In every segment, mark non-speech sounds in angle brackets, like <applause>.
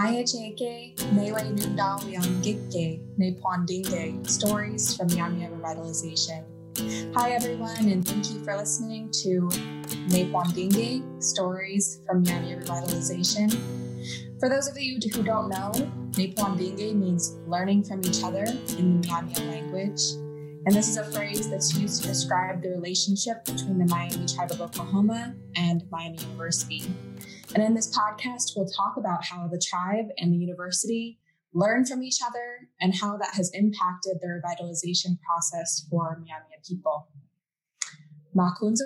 Ayacheke, Newe Nundao Gikge, Neepwaantiinki, Stories from Myaamia Revitalization. Hi, everyone, and thank you for listening to Neepwaantiinki, Stories from Myaamia Revitalization. For those of you who don't know, Neepwaantiinki means learning from each other in the Miami language. And this is a phrase that's used to describe the relationship between the Miami Tribe of Oklahoma and Miami University. And in this podcast, we'll talk about how the tribe and the university learn from each other and how that has impacted the revitalization process for Miami people. Makunza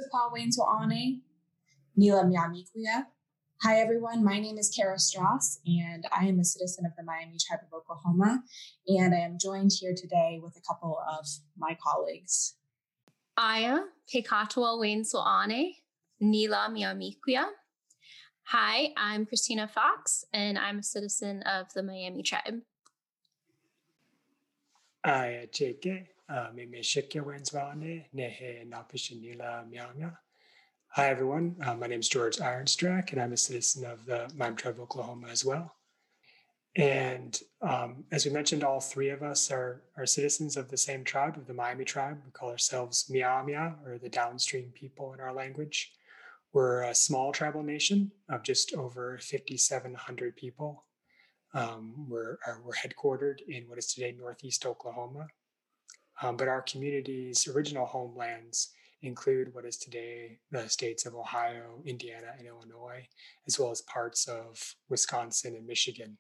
Nila. Hi, everyone. My name is Kara Strauss, and I am a citizen of the Miami Tribe of Oklahoma. And I am joined here today with a couple of my colleagues. Aya Kekatwa ane, Nila Miamikuya. Hi, I'm Christina Fox, and I'm a citizen of the Miami Tribe. Hi, Jake. Hi, everyone. Uh, my name is George Ironstrack, and I'm a citizen of the Miami Tribe, of Oklahoma, as well. And um, as we mentioned, all three of us are, are citizens of the same tribe, of the Miami tribe. We call ourselves Myaamia, or the downstream people in our language. We're a small tribal nation of just over 5,700 people. Um, we're, we're headquartered in what is today Northeast Oklahoma. Um, but our community's original homelands include what is today the states of Ohio, Indiana, and Illinois, as well as parts of Wisconsin and Michigan.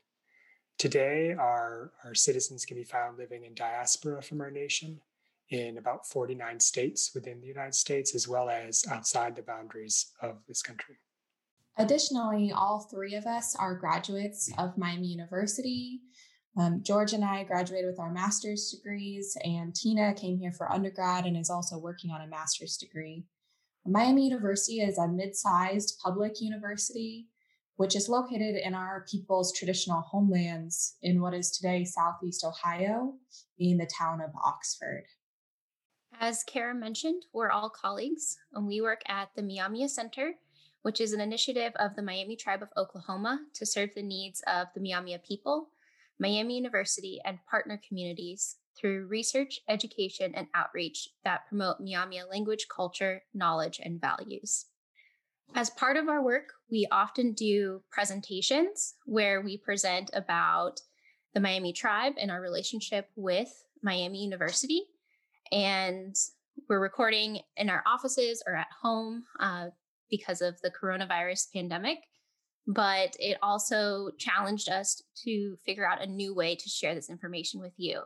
Today, our, our citizens can be found living in diaspora from our nation, in about 49 states within the United States, as well as outside the boundaries of this country. Additionally, all three of us are graduates of Miami University. Um, George and I graduated with our master's degrees, and Tina came here for undergrad and is also working on a master's degree. Miami University is a mid sized public university, which is located in our people's traditional homelands in what is today Southeast Ohio, in the town of Oxford. As Kara mentioned, we're all colleagues, and we work at the Myaamia Center, which is an initiative of the Miami Tribe of Oklahoma to serve the needs of the Myaamia people, Miami University, and partner communities through research, education, and outreach that promote Myaamia language, culture, knowledge, and values. As part of our work, we often do presentations where we present about the Miami tribe and our relationship with Miami University and we're recording in our offices or at home uh, because of the coronavirus pandemic. But it also challenged us to figure out a new way to share this information with you.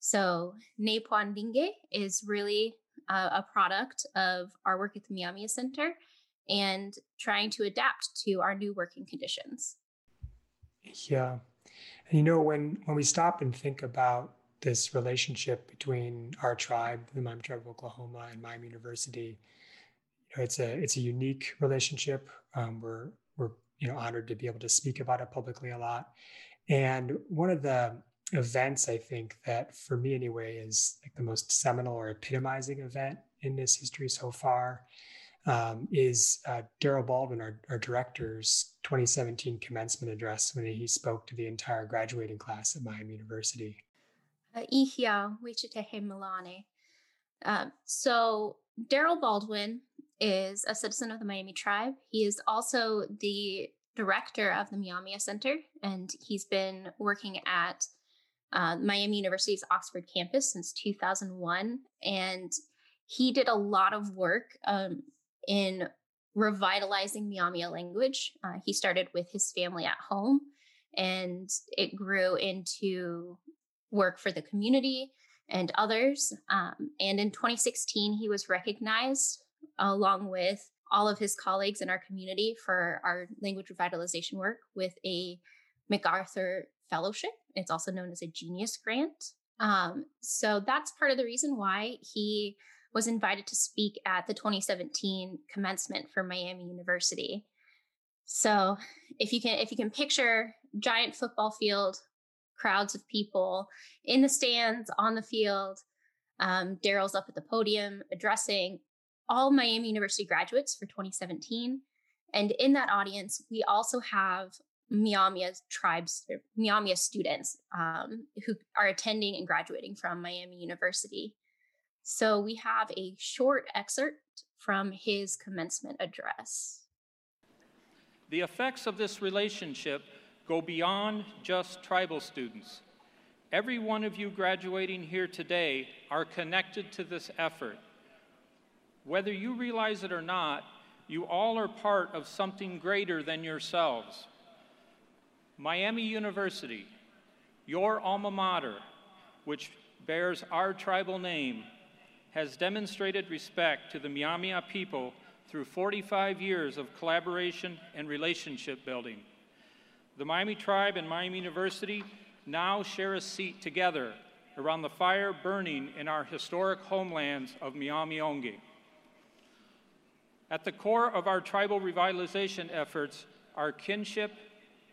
So, Neepwaantiinki is really a, a product of our work at the Myaamia Center and trying to adapt to our new working conditions. Yeah. And you know, when when we stop and think about this relationship between our tribe, the Miami Tribe of Oklahoma, and Miami University. You know, it's a it's a unique relationship. Um, we're we're you know honored to be able to speak about it publicly a lot. And one of the events I think that for me anyway is like the most seminal or epitomizing event in this history so far um, is uh, Daryl Baldwin, our, our director's 2017 commencement address when he spoke to the entire graduating class at Miami University. Ihia Wichitehe Milane. Um, so Daryl Baldwin is a citizen of the Miami tribe. He is also the director of the Myaamia Center, and he's been working at uh, Miami University's Oxford campus since 2001. And he did a lot of work um, in revitalizing Myaamia language. Uh, he started with his family at home, and it grew into work for the community and others. Um, and in 2016, he was recognized along with all of his colleagues in our community for our language revitalization work with a MacArthur Fellowship. It's also known as a Genius Grant. Um, so that's part of the reason why he was invited to speak at the 2017 commencement for Miami University. So if you can if you can picture giant football field crowds of people in the stands, on the field. Um, Daryl's up at the podium addressing all Miami University graduates for 2017. And in that audience, we also have Myaamia tribes, Myaamia students um, who are attending and graduating from Miami University. So we have a short excerpt from his commencement address. The effects of this relationship go beyond just tribal students. Every one of you graduating here today are connected to this effort. Whether you realize it or not, you all are part of something greater than yourselves. Miami University, your alma mater, which bears our tribal name, has demonstrated respect to the Myaamia people through 45 years of collaboration and relationship building. The Miami Tribe and Miami University now share a seat together around the fire burning in our historic homelands of Myaamionki. At the core of our tribal revitalization efforts are kinship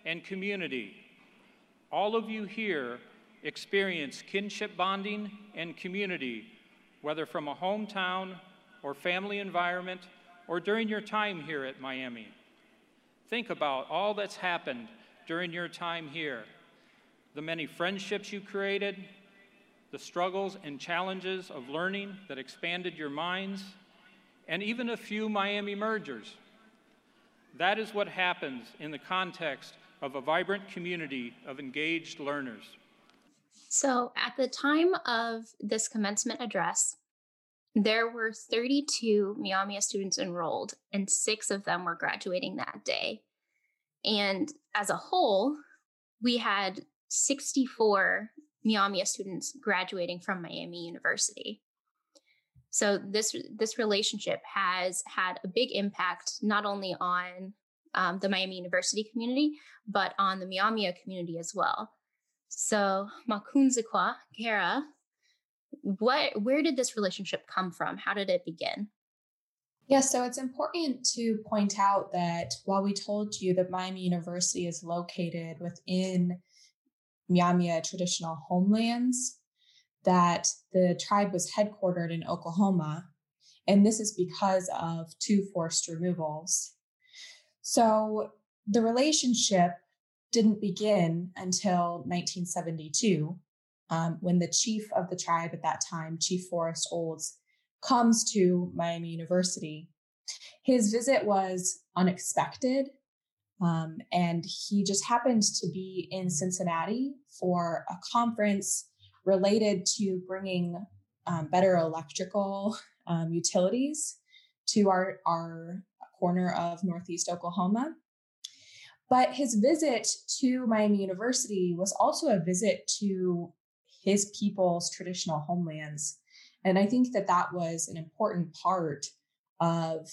and community. All of you here experience kinship bonding and community, whether from a hometown or family environment or during your time here at Miami. Think about all that's happened during your time here the many friendships you created, the struggles and challenges of learning that expanded your minds, and even a few Miami mergers. That is what happens in the context of a vibrant community of engaged learners. So, at the time of this commencement address, there were 32 Myaamia students enrolled, and six of them were graduating that day. And as a whole, we had 64 Myaamia students graduating from Miami University. So this this relationship has had a big impact not only on um, the Miami University community, but on the Myaamia community as well. So Makunzikwa, Kara, what where did this relationship come from? How did it begin? Yeah, so it's important to point out that while we told you that Miami University is located within Myaamia traditional homelands, that the tribe was headquartered in Oklahoma. And this is because of two forced removals. So the relationship didn't begin until 1972, um, when the chief of the tribe at that time, Chief Forrest Olds, comes to Miami University. His visit was unexpected, um, and he just happened to be in Cincinnati for a conference related to bringing um, better electrical um, utilities to our, our corner of Northeast Oklahoma. But his visit to Miami University was also a visit to his people's traditional homelands. And I think that that was an important part of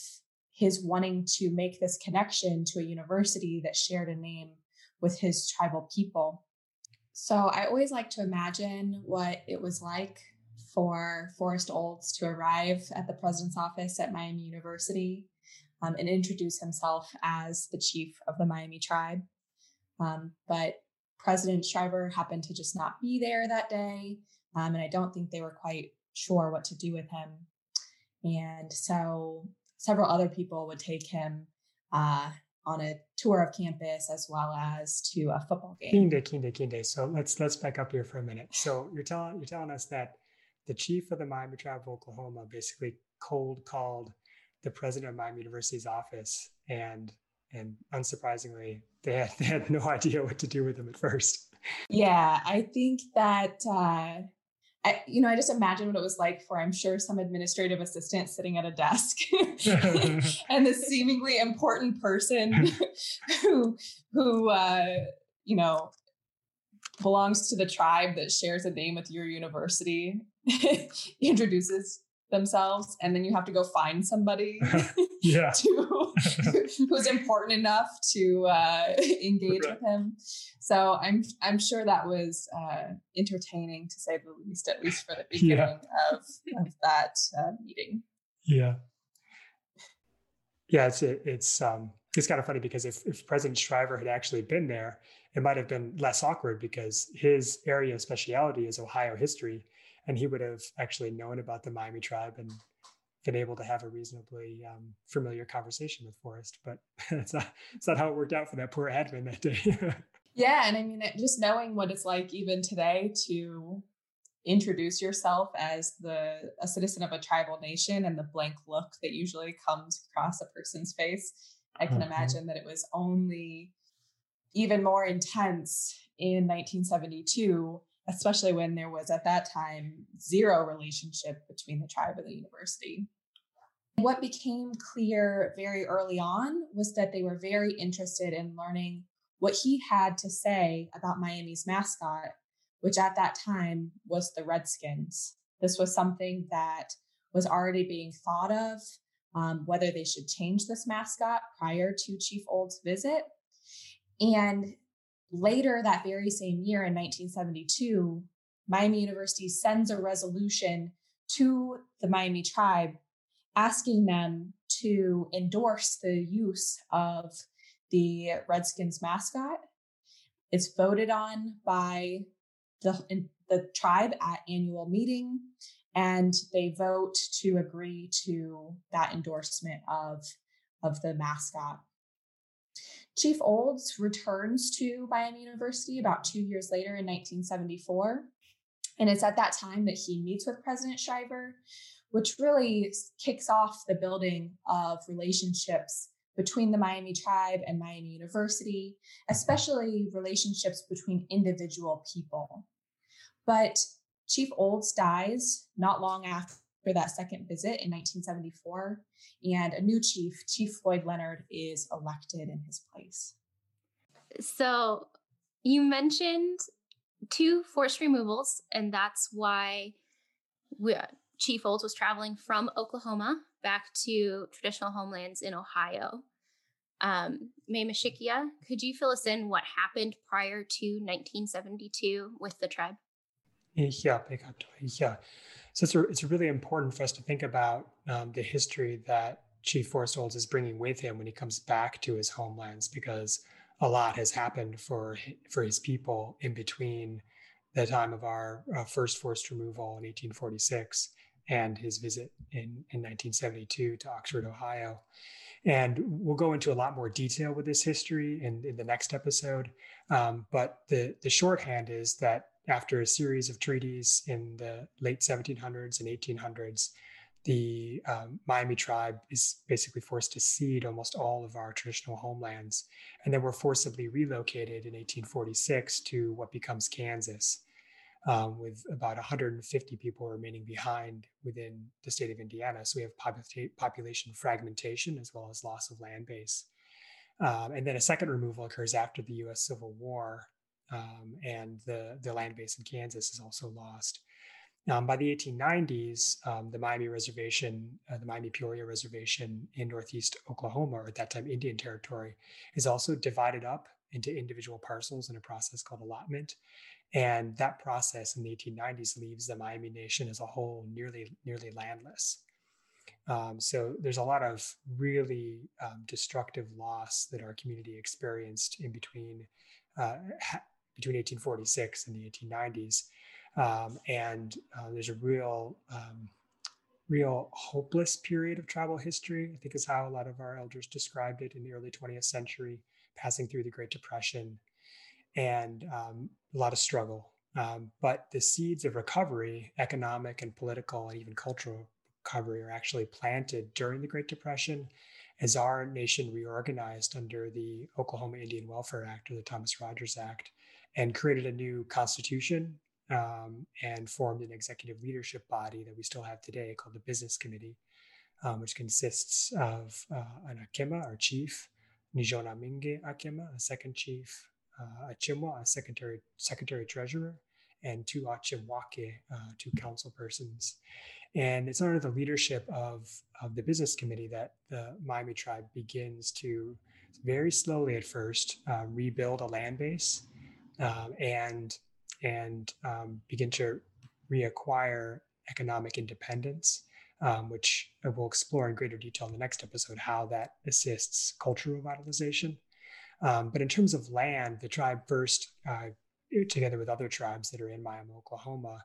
his wanting to make this connection to a university that shared a name with his tribal people. So I always like to imagine what it was like for Forrest Olds to arrive at the president's office at Miami University um, and introduce himself as the chief of the Miami tribe. Um, but President Shriver happened to just not be there that day. Um, and I don't think they were quite sure what to do with him. And so several other people would take him uh, on a tour of campus as well as to a football game. Kinde, kinde, kinde. So let's let's back up here for a minute. So you're telling you're telling us that the chief of the Miami Tribe of Oklahoma basically cold called the president of Miami University's office, and and unsurprisingly, they had <laughs> they had no idea what to do with him at first. Yeah, I think that uh, I, you know, I just imagine what it was like for, I'm sure, some administrative assistant sitting at a desk <laughs> and the seemingly important person who, who, uh, you know, belongs to the tribe that shares a name with your university <laughs> introduces themselves and then you have to go find somebody <laughs> yeah. <laughs> to, <laughs> who's important enough to uh, engage right. with him so i'm i'm sure that was uh, entertaining to say the least at least for the beginning yeah. of, of that uh, meeting yeah yeah it's it's um it's kind of funny because if, if president shriver had actually been there it might have been less awkward because his area of speciality is ohio history and he would have actually known about the Miami tribe and been able to have a reasonably um, familiar conversation with Forrest, but <laughs> it's not it's not how it worked out for that poor admin that day. <laughs> yeah, and I mean, just knowing what it's like even today to introduce yourself as the a citizen of a tribal nation and the blank look that usually comes across a person's face, I can mm-hmm. imagine that it was only even more intense in 1972 especially when there was at that time zero relationship between the tribe and the university. What became clear very early on was that they were very interested in learning what he had to say about Miami's mascot, which at that time was the Redskins. This was something that was already being thought of, um, whether they should change this mascot prior to Chief Old's visit. And Later that very same year in 1972, Miami University sends a resolution to the Miami tribe asking them to endorse the use of the Redskins mascot. It's voted on by the, the tribe at annual meeting, and they vote to agree to that endorsement of, of the mascot. Chief Olds returns to Miami University about two years later in 1974. And it's at that time that he meets with President Shriver, which really kicks off the building of relationships between the Miami tribe and Miami University, especially relationships between individual people. But Chief Olds dies not long after that second visit in 1974 and a new chief, Chief Floyd Leonard, is elected in his place. So you mentioned two forced removals, and that's why we, Chief Olds was traveling from Oklahoma back to traditional homelands in Ohio. Um, May Mashikia, could you fill us in what happened prior to 1972 with the tribe? Yeah, yeah. So it's, a, it's really important for us to think about um, the history that Chief Forrest Olds is bringing with him when he comes back to his homelands, because a lot has happened for for his people in between the time of our uh, first forced removal in 1846 and his visit in, in 1972 to Oxford, Ohio. And we'll go into a lot more detail with this history in, in the next episode. Um, but the, the shorthand is that after a series of treaties in the late 1700s and 1800s, the um, Miami tribe is basically forced to cede almost all of our traditional homelands. And then we're forcibly relocated in 1846 to what becomes Kansas, um, with about 150 people remaining behind within the state of Indiana. So we have population fragmentation as well as loss of land base. Um, and then a second removal occurs after the US Civil War um, and the, the land base in Kansas is also lost. Um, by the 1890s, um, the Miami Reservation, uh, the Miami Peoria Reservation in Northeast Oklahoma, or at that time Indian Territory, is also divided up into individual parcels in a process called allotment. And that process in the 1890s leaves the Miami Nation as a whole nearly nearly landless. Um, so there's a lot of really um, destructive loss that our community experienced in between uh, between 1846 and the 1890s. Um, and uh, there's a real, um, real hopeless period of tribal history, I think is how a lot of our elders described it in the early 20th century, passing through the Great Depression, and um, a lot of struggle. Um, but the seeds of recovery, economic and political and even cultural recovery, are actually planted during the Great Depression as our nation reorganized under the Oklahoma Indian Welfare Act or the Thomas Rogers Act and created a new constitution um, and formed an executive leadership body that we still have today called the Business Committee, um, which consists of uh, an Akema, our chief, Nijona Minge Akema, a second chief, uh, Achimwa, a secretary, secretary treasurer, and two Achimwake, uh, two council persons. And it's under the leadership of, of the business committee that the Miami tribe begins to very slowly at first uh, rebuild a land base um, and and um, begin to reacquire economic independence, um, which we'll explore in greater detail in the next episode how that assists cultural revitalization. Um, but in terms of land, the tribe first uh, together with other tribes that are in Miami, Oklahoma,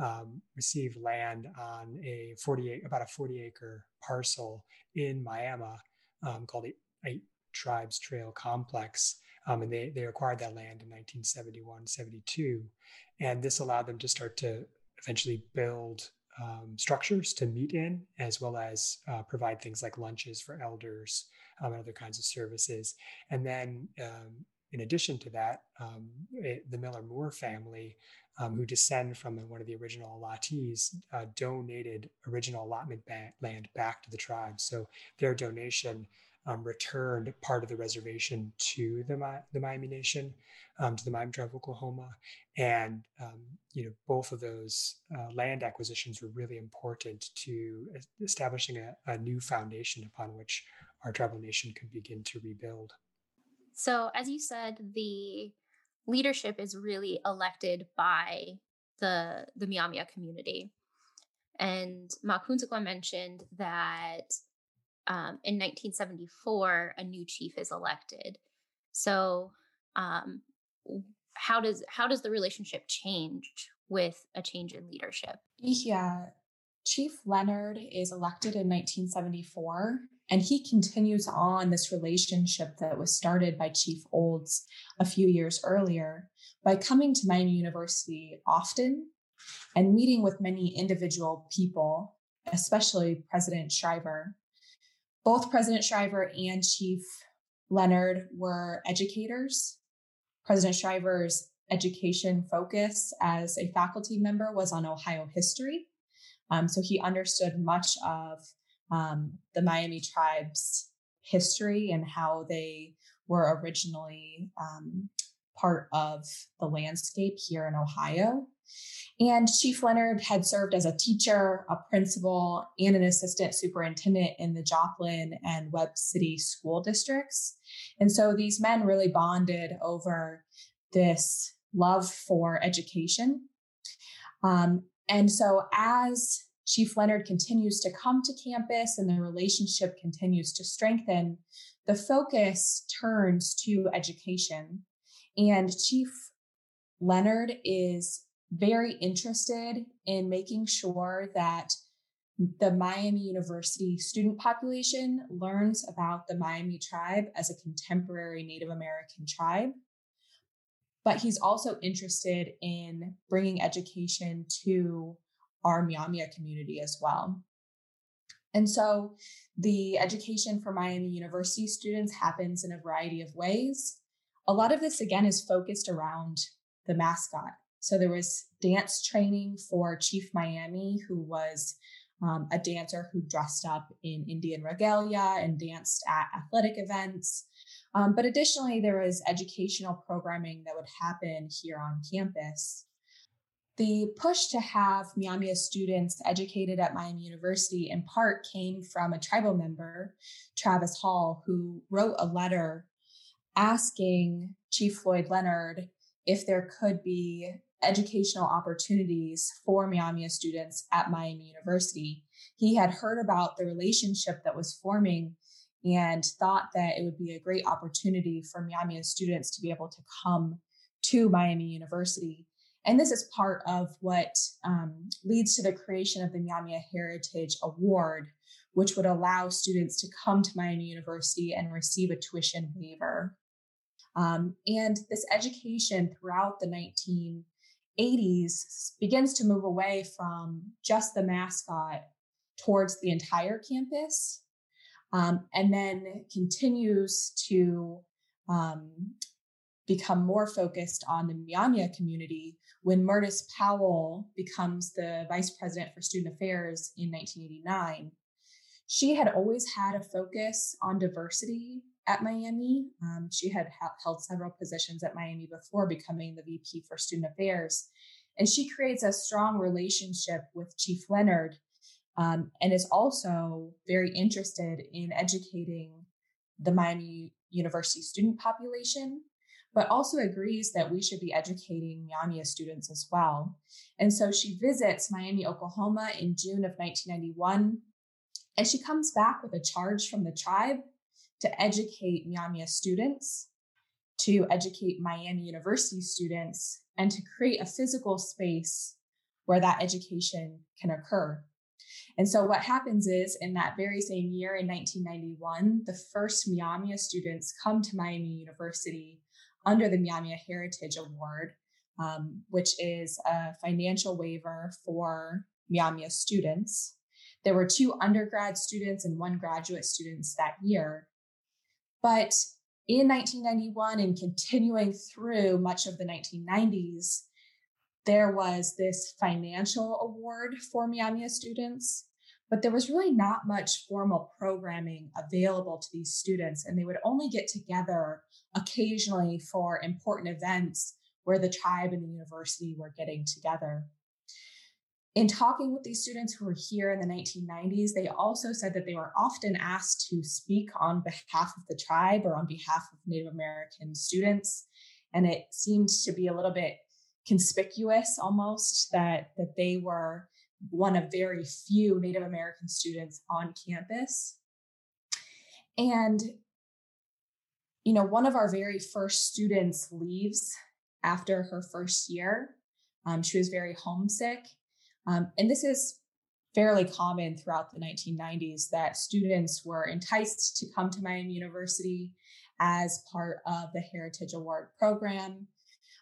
um, receive land on a 48 about a 40 acre parcel in Miami called the Eight Tribes Trail Complex. Um, and they, they acquired that land in 1971, 72. And this allowed them to start to eventually build um, structures to meet in, as well as uh, provide things like lunches for elders um, and other kinds of services. And then, um, in addition to that, um, it, the Miller Moore family, um, who descend from one of the original allottees, uh, donated original allotment ba- land back to the tribe. So their donation um, returned part of the reservation to the, the Miami Nation, um, to the Miami Tribe of Oklahoma. And, um, you know, both of those uh, land acquisitions were really important to establishing a, a new foundation upon which our tribal nation could begin to rebuild. So, as you said, the leadership is really elected by the the Myaamia community. And Makunzakwa mentioned that um, in 1974, a new chief is elected. So, um, how does how does the relationship change with a change in leadership? Yeah, Chief Leonard is elected in 1974, and he continues on this relationship that was started by Chief Olds a few years earlier by coming to Miami University often and meeting with many individual people, especially President Shriver, both President Shriver and Chief Leonard were educators. President Shriver's education focus as a faculty member was on Ohio history. Um, so he understood much of um, the Miami tribe's history and how they were originally um, part of the landscape here in Ohio. And Chief Leonard had served as a teacher, a principal, and an assistant superintendent in the Joplin and Webb City school districts. And so these men really bonded over this love for education. Um, and so as Chief Leonard continues to come to campus and the relationship continues to strengthen, the focus turns to education. And Chief Leonard is very interested in making sure that the Miami University student population learns about the Miami tribe as a contemporary Native American tribe. But he's also interested in bringing education to our Myaamia community as well. And so the education for Miami University students happens in a variety of ways. A lot of this, again, is focused around the mascot. So there was dance training for Chief Miami, who was um, a dancer who dressed up in Indian regalia and danced at athletic events. Um, but additionally, there was educational programming that would happen here on campus. The push to have Myaamia students educated at Miami University in part came from a tribal member, Travis Hall, who wrote a letter asking Chief Floyd Leonard if there could be educational opportunities for Miami students at Miami University. He had heard about the relationship that was forming and thought that it would be a great opportunity for Miami students to be able to come to Miami University. And this is part of what um, leads to the creation of the Miami Heritage Award, which would allow students to come to Miami University and receive a tuition waiver. Um, and this education throughout the 19 80s begins to move away from just the mascot towards the entire campus um, and then continues to um, become more focused on the Myaamia community when Myrtis Powell becomes the vice president for student affairs in 1989. She had always had a focus on diversity at Miami. Um, she had ha- held several positions at Miami before becoming the VP for Student Affairs. And she creates a strong relationship with Chief Leonard um, and is also very interested in educating the Miami University student population, but also agrees that we should be educating Myaamia students as well. And so she visits Miami, Oklahoma in June of 1991. And she comes back with a charge from the tribe to educate Myaamia students to educate Miami University students and to create a physical space where that education can occur. And so what happens is in that very same year in 1991, the first Myaamia students come to Miami University under the Myaamia Heritage Award, um, which is a financial waiver for Myaamia students. There were two undergrad students and one graduate students that year. But in 1991 and continuing through much of the 1990s, there was this financial award for Myaamia students, but there was really not much formal programming available to these students. And they would only get together occasionally for important events where the tribe and the university were getting together. In talking with these students who were here in the 1990s, they also said that they were often asked to speak on behalf of the tribe or on behalf of Native American students. And it seemed to be a little bit conspicuous almost that, that they were one of very few Native American students on campus. And, you know, one of our very first students leaves after her first year. Um, she was very homesick. Um, and this is fairly common throughout the 1990s that students were enticed to come to Miami University as part of the Heritage Award program.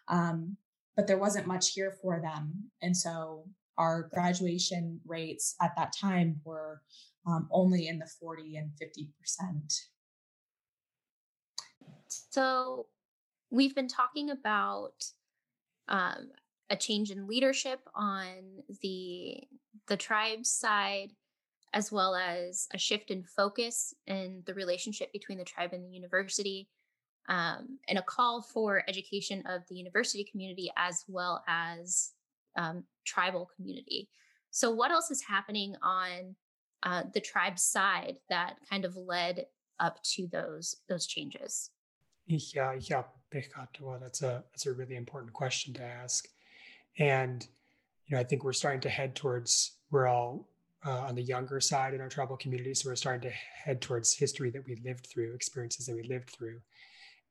Um, but there wasn't much here for them. And so our graduation rates at that time were um, only in the 40 and 50%. So we've been talking about um, a change in leadership on the the tribe side as well as a shift in focus in the relationship between the tribe and the university um, and a call for education of the university community as well as um, tribal community. So, what else is happening on uh, the tribe side that kind of led up to those those changes? Yeah, yeah, that's a that's a really important question to ask, and you know, I think we're starting to head towards we're all uh, on the younger side in our tribal community, so we're starting to head towards history that we lived through, experiences that we lived through,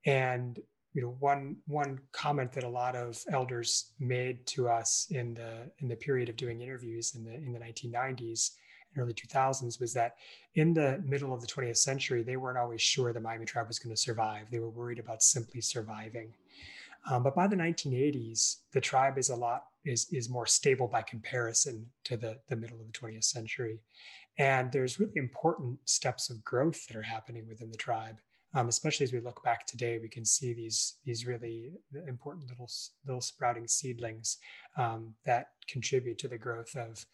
and you know, one one comment that a lot of elders made to us in the in the period of doing interviews in the in the 1990s and early 2000s was that in the middle of the 20th century, they weren't always sure the Miami tribe was going to survive. They were worried about simply surviving. Um, but by the 1980s, the tribe is a lot is is more stable by comparison to the the middle of the 20th century, and there's really important steps of growth that are happening within the tribe um, especially as we look back today, we can see these these really important little little sprouting seedlings um, that contribute to the growth of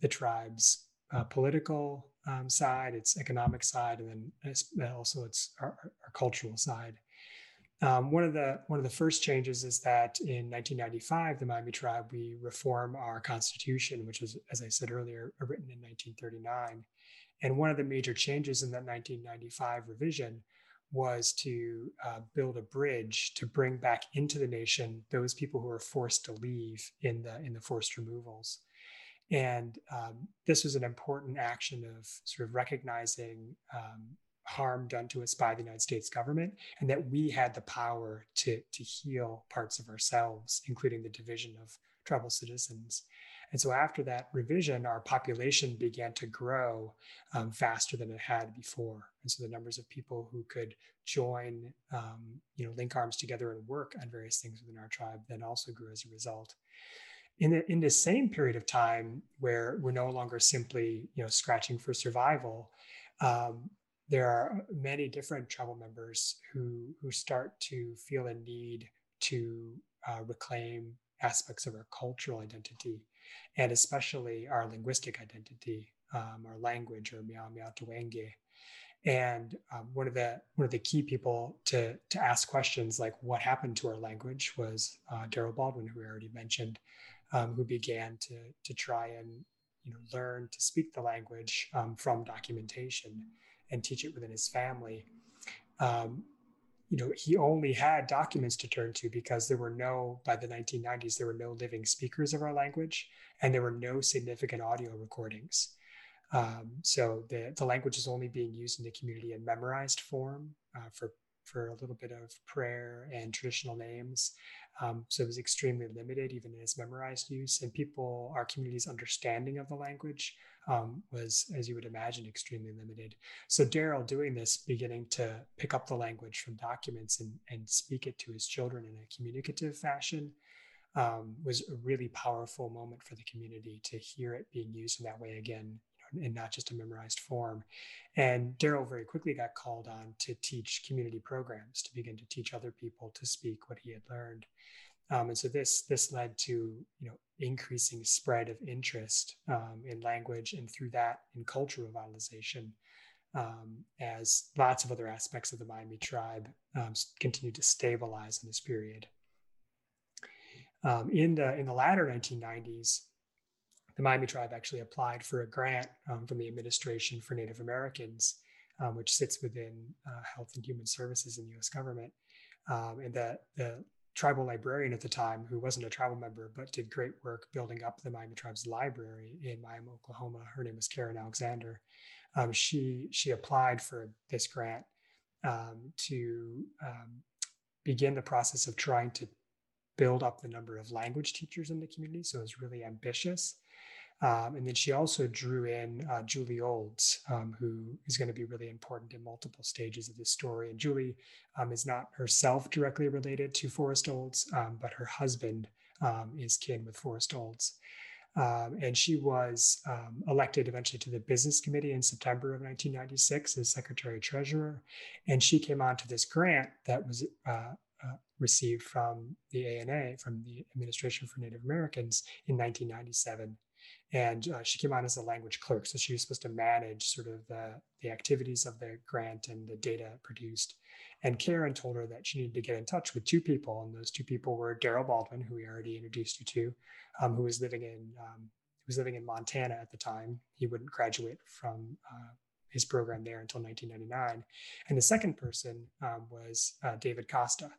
the tribe's uh, political um, side, its economic side, and then also its our, our cultural side. Um, one of the one of the first changes is that in 1995, the Miami tribe we reform our constitution, which was, as I said earlier, written in 1939. And one of the major changes in that 1995 revision was to uh, build a bridge to bring back into the nation those people who were forced to leave in the in the forced removals and um, this was an important action of sort of recognizing um, harm done to us by the United States government, and that we had the power to, to heal parts of ourselves, including the division of tribal citizens. And so after that revision, our population began to grow um, faster than it had before. And so the numbers of people who could join, um, you know, link arms together and work on various things within our tribe then also grew as a result. In the, in the same period of time where we're no longer simply, you know, scratching for survival, um, there are many different tribal members who who start to feel a need to uh, reclaim aspects of our cultural identity and especially our linguistic identity, um, our language, or Myaamiaataweenki. And um, one of the one of the key people to to ask questions like what happened to our language was uh, Daryl Baldwin, who we already mentioned, um, who began to to try and you know learn to speak the language um, from documentation and teach it within his family. Um, you know, he only had documents to turn to because there were no, by the 1990s, there were no living speakers of our language and there were no significant audio recordings. Um, so the, the language is only being used in the community in memorized form uh, for, for a little bit of prayer and traditional names. Um, so it was extremely limited, even in its memorized use. And people, our community's understanding of the language um, was, as you would imagine, extremely limited. So Daryl doing this, beginning to pick up the language from documents and, and speak it to his children in a communicative fashion, um, was a really powerful moment for the community to hear it being used in that way again, and not just a memorized form. And Daryl very quickly got called on to teach community programs, to begin to teach other people to speak what he had learned. Um, and so this this led to you know increasing spread of interest um, in language and through that in cultural revitalization um, as lots of other aspects of the Miami tribe um, continued to stabilize in this period. In the in the latter 1990s, the Miami tribe actually applied for a grant um, from the Administration for Native Americans, which sits within uh, Health and Human Services in the U.S. government, and the the tribal librarian at the time who wasn't a tribal member but did great work building up the Miami Tribe's library in Miami, Oklahoma. Her name was Karen Alexander. Um, she she applied for this grant um, to um, begin the process of trying to build up the number of language teachers in the community. So it was really ambitious. Um, and then she also drew in uh, Julie Olds, um, who is going to be really important in multiple stages of this story. And Julie um, is not herself directly related to Forrest Olds, um, but her husband um, is kin with Forrest Olds. Um, and she was elected eventually to the business committee in September of 1996 as secretary treasurer. And she came on to this grant that was uh, uh, received from the ANA, from the Administration for Native Americans in 1997 and uh, she came on as a language clerk so she was supposed to manage sort of the, the activities of the grant and the data produced. And karen told her that she needed to get in touch with two people and those two people were daryl baldwin who we already introduced you to um, who was living in um, was living in montana at the time. He wouldn't graduate from uh, his program there until 1999 and the second person um, was uh, david costa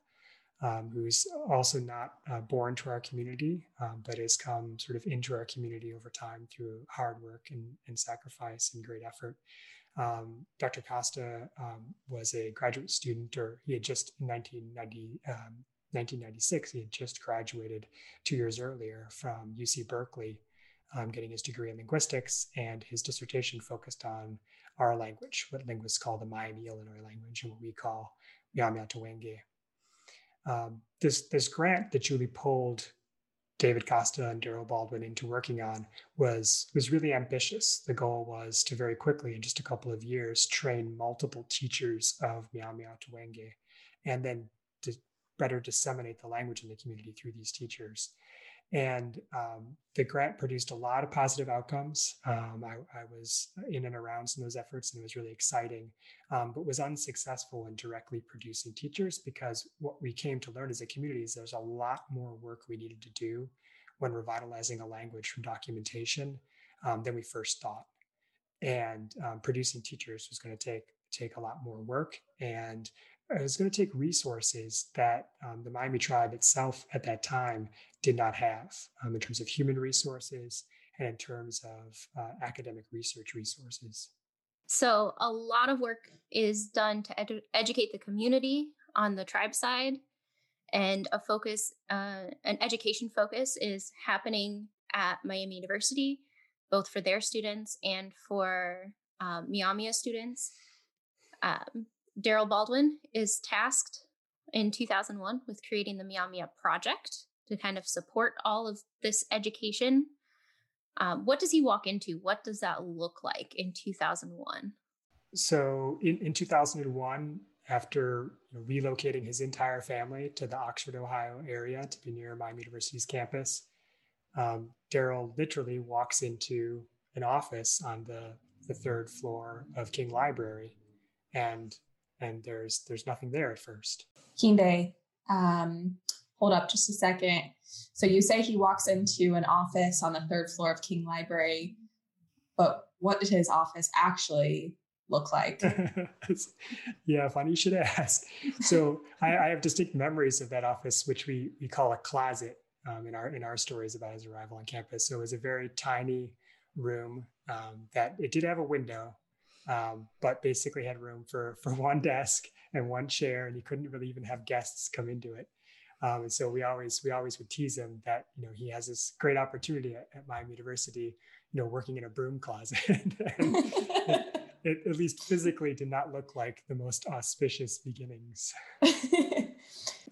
um, who's also not uh, born to our community, um, but has come sort of into our community over time through hard work and, and sacrifice and great effort. Um, Dr. Costa um, was a graduate student, or he had just in 1990, 1996, um, he had just graduated two years earlier from UC Berkeley, um, getting his degree in linguistics, and his dissertation focused on our language, what linguists call the Miami Illinois language, and what we call Myaamiaataweenki um, this this grant that Julie pulled David Costa and Daryl Baldwin into working on was was really ambitious. The goal was to very quickly, in just a couple of years, train multiple teachers of Myaamiaataweenki, and then to better disseminate the language in the community through these teachers. And um, the grant produced a lot of positive outcomes. Um, I, I, was in and around some of those efforts, and it was really exciting, um, but was unsuccessful in directly producing teachers because what we came to learn as a community is there's a lot more work we needed to do when revitalizing a language from documentation um, than we first thought. And um, producing teachers was going to take take a lot more work and it was going to take resources that um, the Miami tribe itself at that time did not have um, in terms of human resources and in terms of uh, academic research resources. So, a lot of work is done to edu- educate the community on the tribe side, and a focus, uh, an education focus, is happening at Miami University, both for their students and for um, Myaamia students. Um, Daryl Baldwin is tasked in 2001 with creating the Myaamia project to kind of support all of this education. Um, what does he walk into? What does that look like in 2001? So in, in 2001, after you know, relocating his entire family to the Oxford, Ohio area to be near Miami University's campus, um, Daryl literally walks into an office on the, the third floor of King Library and and there's there's nothing there at first. Kinde, um, hold up just a second. So you say he walks into an office on the third floor of King Library, but what did his office actually look like? <laughs> yeah, funny you should ask. So I, I, have distinct memories of that office, which we we call a closet um, in our in our stories about his arrival on campus. So it was a very tiny room um, that it did have a window, um, but basically had room for <laughs> for one desk and one chair, and he couldn't really even have guests come into it. Um, and so we always we always would tease him that you know he has this great opportunity at, at Miami University, you know, working in a broom closet. <laughs> it, <laughs> it, at least physically did not look like the most auspicious beginnings.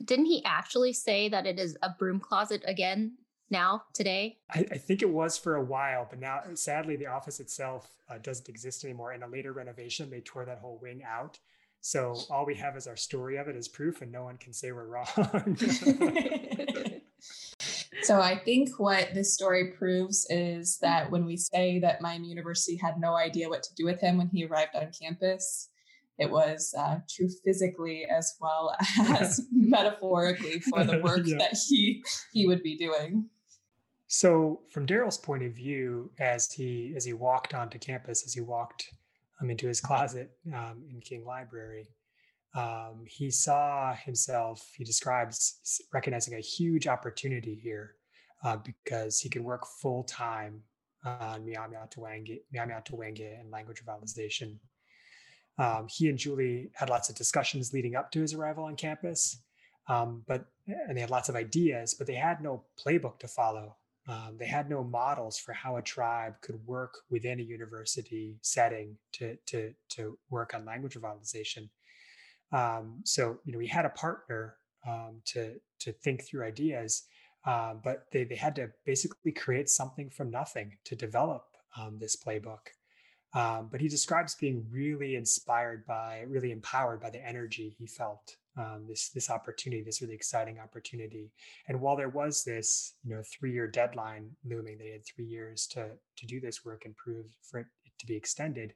Didn't he actually say that it is a broom closet again now today? I, I, think it was for a while, but now sadly the office itself uh, doesn't exist anymore. In a later renovation, they tore that whole wing out. So all we have is our story of it as proof, and no one can say we're wrong. <laughs> so I think what this story proves is that when we say that Miami University had no idea what to do with him when he arrived on campus, it was uh, true physically as well <laughs> as metaphorically for the work <laughs> yeah. that he he would be doing. So, from Daryl's point of view, as he as he walked onto campus, as he walked um, into his closet um, in King Library, um, he saw himself. He describes recognizing a huge opportunity here uh, because he could work full time on Myaamiaataweenki and language revitalization. Um, he and Julie had lots of discussions leading up to his arrival on campus, um, but and they had lots of ideas, but they had no playbook to follow. Um, they had no models for how a tribe could work within a university setting to, to, to work on language revitalization. Um, so, you know, we had a partner um, to, to think through ideas, uh, but they, they had to basically create something from nothing to develop um, this playbook. Um, but he describes being really inspired by, really empowered by the energy he felt um, this this opportunity, this really exciting opportunity. And while there was this, you know, three year deadline looming, they had three years to to do this work and prove for it to be extended.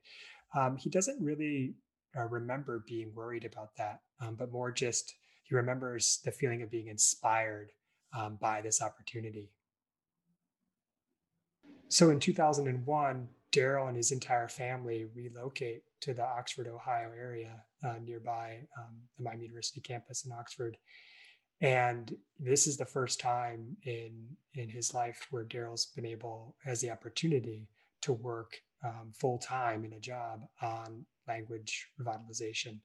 Um, he doesn't really uh, remember being worried about that, um, but more just he remembers the feeling of being inspired um, by this opportunity. So in 2001, Daryl and his entire family relocate to the Oxford, Ohio area uh, nearby um, the Miami University campus in Oxford. And this is the first time in in his life where Daryl's been able, has the opportunity to work um, full time in a job on language revitalization.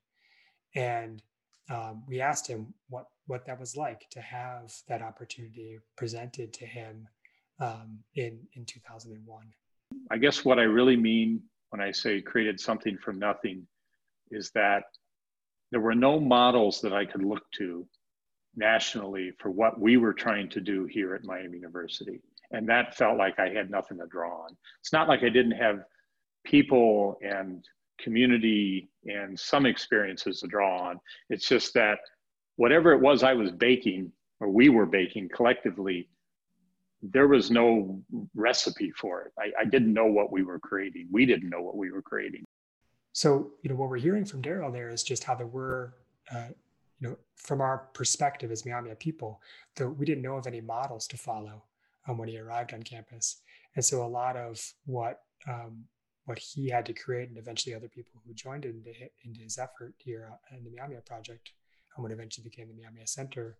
And um, we asked him what what that was like to have that opportunity presented to him um, in in 2001. I guess what I really mean when I say created something from nothing is that there were no models that I could look to nationally for what we were trying to do here at Miami University. And that felt like I had nothing to draw on. It's not like I didn't have people and community and some experiences to draw on. It's just that whatever it was I was baking or we were baking collectively there was no recipe for it. I, I, didn't know what we were creating. We didn't know what we were creating. So, you know, what we're hearing from Daryl there is just how there were, uh, you know, from our perspective as Myaamia people, that we didn't know of any models to follow um, when he arrived on campus. And so a lot of what um, what he had to create and eventually other people who joined into, into his effort here in the Myaamia project and what eventually became the Myaamia Center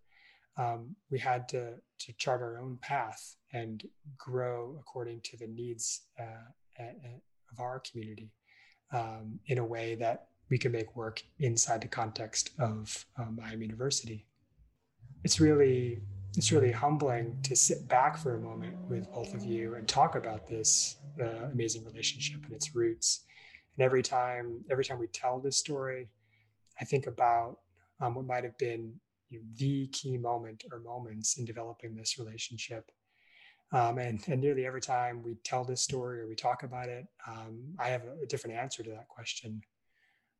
um, we had to, to chart our own path and grow according to the needs uh, of our community um, in a way that we can make work inside the context of um, Miami University. It's really it's really humbling to sit back for a moment with both of you and talk about this uh, amazing relationship and its roots. And every time every time we tell this story, I think about um, what might have been you know, the key moment or moments in developing this relationship. Um, and, and nearly every time we tell this story or we talk about it, um, I have a, a, different answer to that question.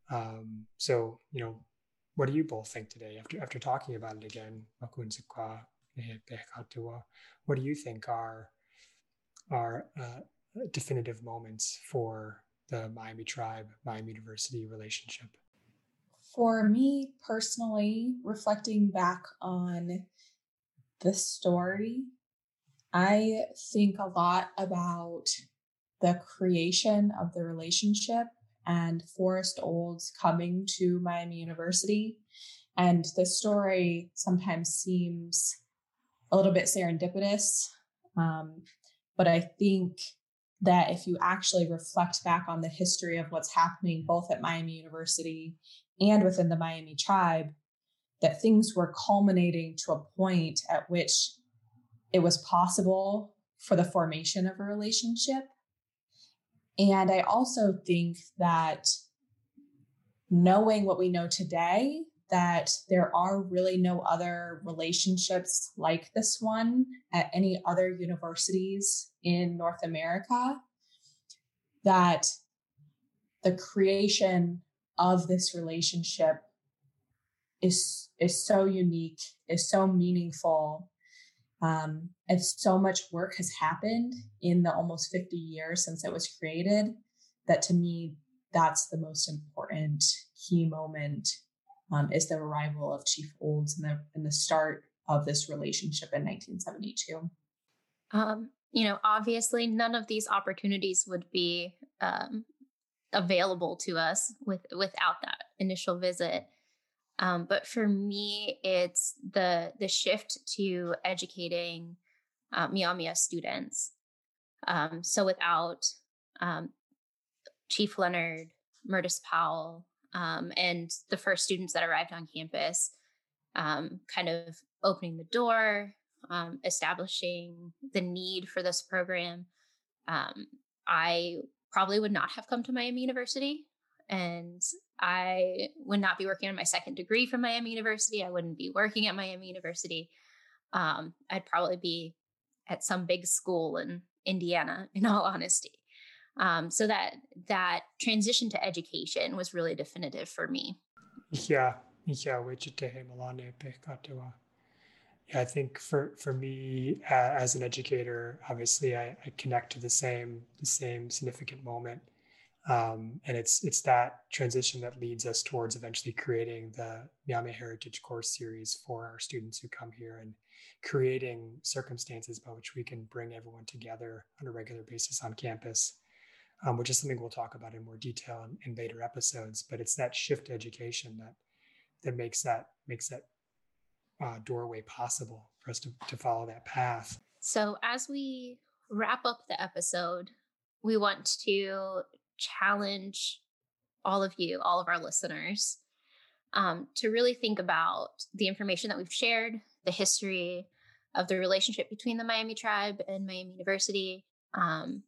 Um, so, you know, what do you both think today after after talking about it again? What do you think are are uh, definitive moments for the Miami Tribe Miami University relationship? For me personally, reflecting back on the story, I think a lot about the creation of the relationship and Forest Olds coming to Miami University. And the story sometimes seems a little bit serendipitous. Um, but I think that if you actually reflect back on the history of what's happening both at Miami University and within the Miami tribe that things were culminating to a point at which it was possible for the formation of a relationship. And I also think that knowing what we know today, that there are really no other relationships like this one at any other universities in North America, that the creation of this relationship is is so unique, is so meaningful, um, and so much work has happened in the almost 50 years since it was created that to me that's the most important key moment um, is the arrival of Chief Olds and the and the start of this relationship in 1972. Um, you know, obviously, none of these opportunities would be um, available to us with without that initial visit. Um, but for me, it's the the shift to educating uh, Mia students. Um, so without um, Chief Leonard, Myrtis Powell, um, and the first students that arrived on campus, um, kind of opening the door, um, establishing the need for this program, I probably would not have come to Miami University. And I would not be working on my second degree from Miami University. I wouldn't be working at Miami University. Um, I'd probably be at some big school in Indiana, in all <laughs> honesty. Um, so that that transition to education was really definitive for me. Yeah, yeah, yeah, I think for for me uh, as an educator, obviously I, I, connect to the same the same significant moment, um, and it's it's that transition that leads us towards eventually creating the Miami Heritage Course series for our students who come here and creating circumstances by which we can bring everyone together on a regular basis on campus, um, which is something we'll talk about in more detail in, in later episodes. But it's that shift education that that makes that makes that uh, doorway possible for us to, to follow that path. So, as we wrap up the episode, we want to challenge all of you, all of our listeners, um, to really think about the information that we've shared, the history of the relationship between the Miami tribe and Miami University, um,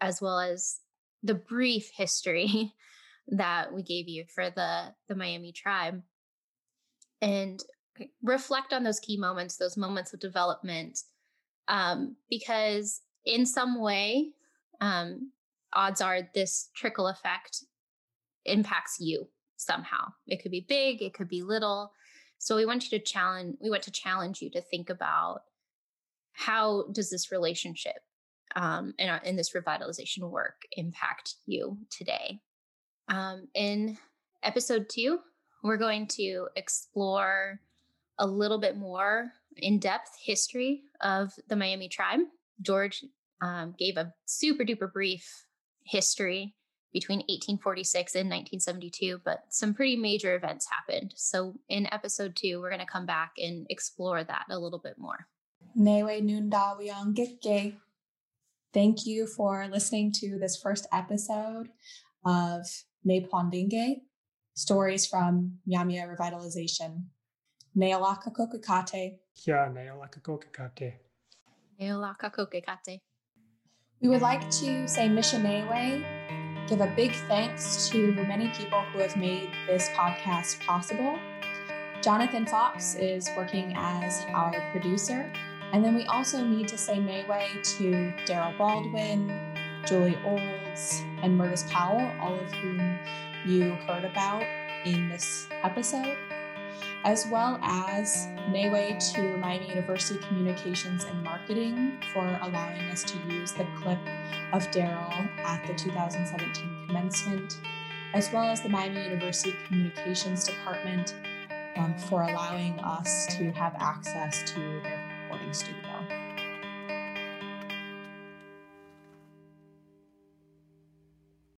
as well as the brief history <laughs> that we gave you for the the Miami tribe. And reflect on those key moments, those moments of development, um, because in some way, um, odds are this trickle effect impacts you somehow. It could be big, it could be little. So we want you to challenge. We want to challenge you to think about how does this relationship um, and, in this revitalization work impact you today. Um, in episode two, we're going to explore a little bit more in depth history of the Miami tribe. George um, gave a super duper brief history between 1846 and 1972, but some pretty major events happened. So, in episode two, we're going to come back and explore that a little bit more. Thank you for listening to this first episode of Neepwaantiinki Stories from Myaamia Revitalization. Neolakakokakate. Yeah, Neolakakokakate. Neolakakokakate. We would like to say Missionewe, give a big thanks to the many people who have made this podcast possible. Jonathan Fox is working as our producer. And then we also need to say Mayway to Daryl Baldwin, Julie Olds, and Myrtis Powell, all of whom you heard about in this episode as well as Nayway to Miami University Communications and Marketing for allowing us to use the clip of Daryl at the 2017 commencement, as well as the Miami University Communications Department um, for allowing us to have access to their recording studio.